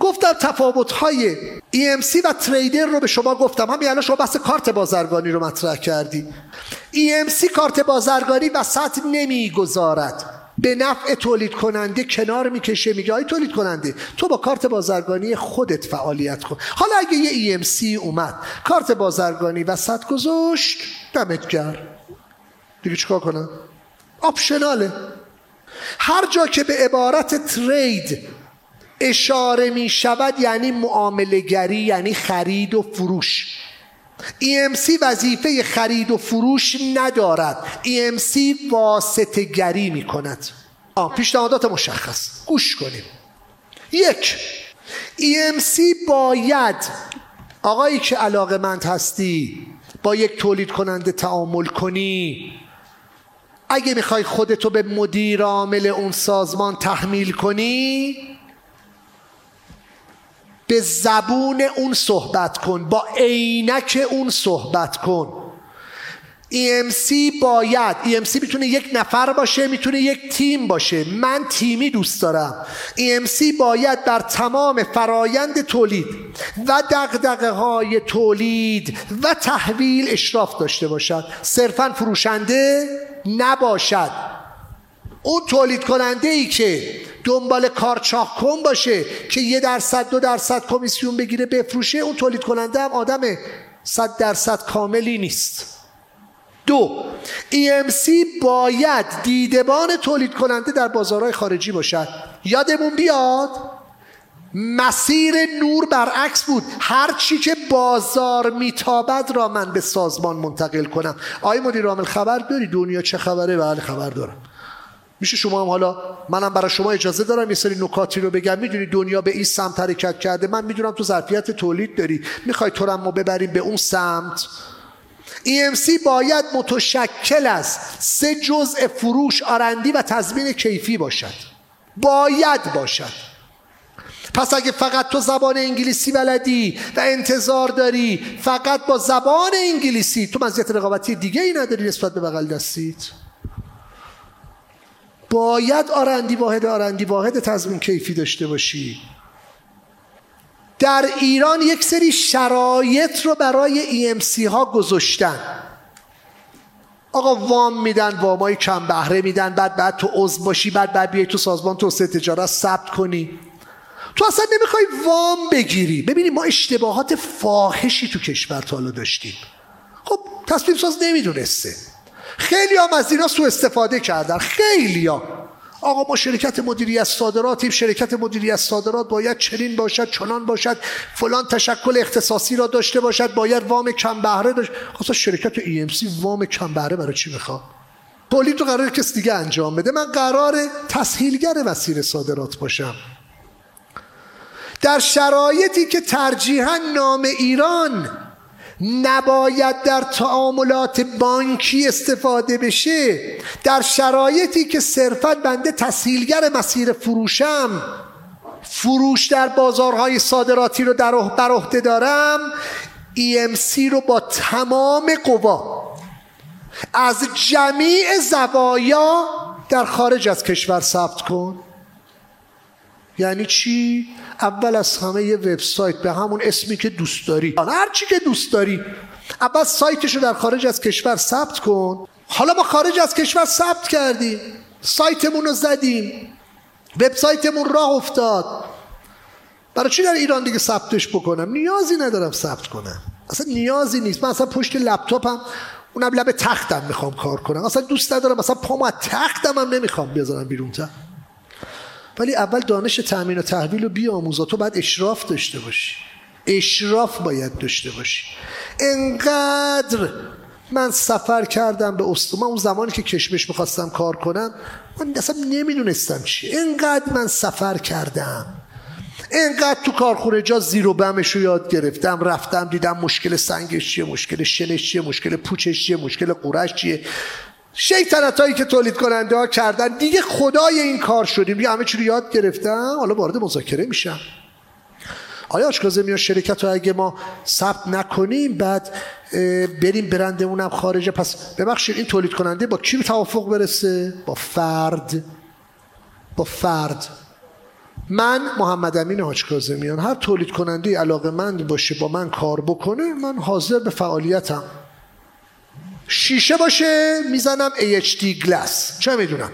گفتم تفاوت های EMC و تریدر رو به شما گفتم. همین الان شما بحث کارت بازرگانی رو مطرح کردی. EMC کارت بازرگانی وسط نمی‌گذارد. به نفع تولید کننده کنار می‌کشه میگه آی تولید کننده تو با کارت بازرگانی خودت فعالیت کن. حالا اگه یه EMC اومد کارت بازرگانی وسط گذاشت دمت گرم. دیگه چیکار کنم؟ آپشناله. هر جا که به عبارت ترید اشاره می شود یعنی معامله گری یعنی خرید و فروش. EMC وظیفه خرید و فروش ندارد. EMC واسطه گری می کند. پیشنهادات مشخص. گوش کنیم. یک EMC باید آقایی که علاقه مند هستی با یک تولید کننده تعامل کنی. اگه می‌خوای خودتو به مدیر عامل اون سازمان تحمیل کنی به زبون اون صحبت کن با عینک اون صحبت کن. EMC باید EMC می‌تونه یک نفر باشه می‌تونه یک تیم باشه. من تیمی دوست دارم. EMC باید بر تمام فرایند تولید و دقدقه های تولید و تحویل اشراف داشته باشد. صرفا فروشنده نباشد. اون تولید کننده ای که دنبال کار چاخ کن باشه که یه درصد دو درصد کمیسیون بگیره بفروشه. اون تولید کننده هم آدم صد درصد کاملی نیست. دو EMC باید دیدبان تولید کننده در بازارهای خارجی باشد. یادمون بیاد مسیر نور برعکس بود. هر چی که بازار میتابد را من به سازمان منتقل کنم. آقای مدیر عامل خبر داری؟ دنیا چه خبره؟ بله خبر دارم. میشه شما هم حالا منم برای شما اجازه دارم یه سری نکاتی رو بگم. می‌دونی دنیا به این سمت حرکت کرده. من می‌دونم تو ظرفیت تولید داری. می‌خوای تو ما ببریم به اون سمت. EMC باید متشکل از سه جزء فروش آرندی و تضمین کیفی باشد. باید باشد. پس اگه فقط تو زبان انگلیسی بلدی و انتظار داری فقط با زبان انگلیسی تو مزیت رقابتی دیگه ای نداری نسبت به بغل دستیت. باید آرندی واحد آرندی واحد تضمین کیفی داشته باشی. در ایران یک سری شرایط رو برای EMC ها گذاشتن. آقا وام میدن وامای کم بهره میدن بعد بعد تو عضو باشی بعد بعد بیای تو سازمان توسعه تجارت ثبت کنی. تو اصلا نمی‌خوای وام بگیری. ببینی ما اشتباهات فاحشی تو کشور تا داشتیم. خب تصمیم ساز نمی‌دونسته. خیلی هم از اینا سو استفاده کردن. خیلی ها. آقا ما شرکت مدیریت صادراتیم. شرکت مدیریت صادرات باید چنین باشد چنان باشد. فلان تشکل اختصاصی را داشته باشد. باید وام کم بهره داشت. اصلا شرکت EMC وام کم بهره برای چی می‌خواد؟ تولید رو قرار کس دیگه انجام بده. من قرار تسهیلگر مسیر صادرات باشم. در شرایطی که ترجیحا نام ایران نباید در تعاملات بانکی استفاده بشه. در شرایطی که صرفا بنده تسهیلگر مسیر فروشم فروش در بازارهای صادراتی رو در بر عهده دارم EMC رو با تمام قوا. از جمیع زوایا در خارج از کشور ثبت کن. یعنی چی؟ اول از همه یه وبسایت به همون اسمی که دوست داری. هر چی که دوست داری. اول سایتش رو در خارج از کشور ثبت کن. حالا ما خارج از کشور ثبت کردیم. سایتمون رو زدیم. وبسایتمون راه افتاد. برای چی در ایران دیگه ثبتش بکنم؟ نیازی ندارم ثبت کنم. اصلا نیازی نیست. من اصلا پشت لپتاپم اونم لب تختم می‌خوام کار کنم. اصلا دوست ندارم. اصلا پامو از تختم هم نمی‌خوام بیازارم بیرون تا. ولی اول دانش تأمین و تحویل رو بیاموزا. تو باید اشراف داشته باشی. اشراف باید داشته باشی. انقدر من سفر کردم به استو من اون زمانی که کشمش می‌خواستم کار کنم من اصلا نمی‌دونستم چی انقدر من سفر کردم. انقدر تو کارخونه جا زیر و بمش رو یاد گرفتم. رفتم دیدم مشکل سنگش چیه مشکل شلش چیه مشکل پوچش چیه مشکل قورش چیه. شیطنت هایی که تولید کننده ها کردن. دیگه خدای این کار شدیم. دیگه همه چی رو یاد گرفتم. حالا وارد مذاکره میشم. آیا آشکازه میاد شرکت رو اگه ما ثبت نکنیم بعد بریم برندمونم خارجه؟ پس ببخشید این تولید کننده با کی توافق برسه؟ با فرد. با فرد. من محمد امین حاج کاظمیان هر تولید کننده علاقه مند باشه با من کار بکنه من حاضر به فعالیتم. شیشه باشه می‌زنم AHD گلاس چه می‌دونم؟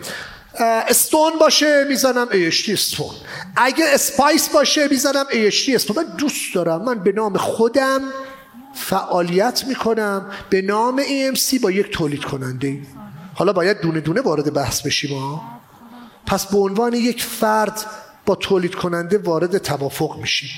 استون باشه می‌زنم AHD استون اگه اسپایس باشه می‌زنم AHD استون من دوست دارم. من به نام خودم فعالیت می‌کنم. به نام EMC با یک تولید کننده. حالا باید دونه دونه وارد بحث بشیم ها پس به عنوان یک فرد با تولید کننده وارد توافق میشیم.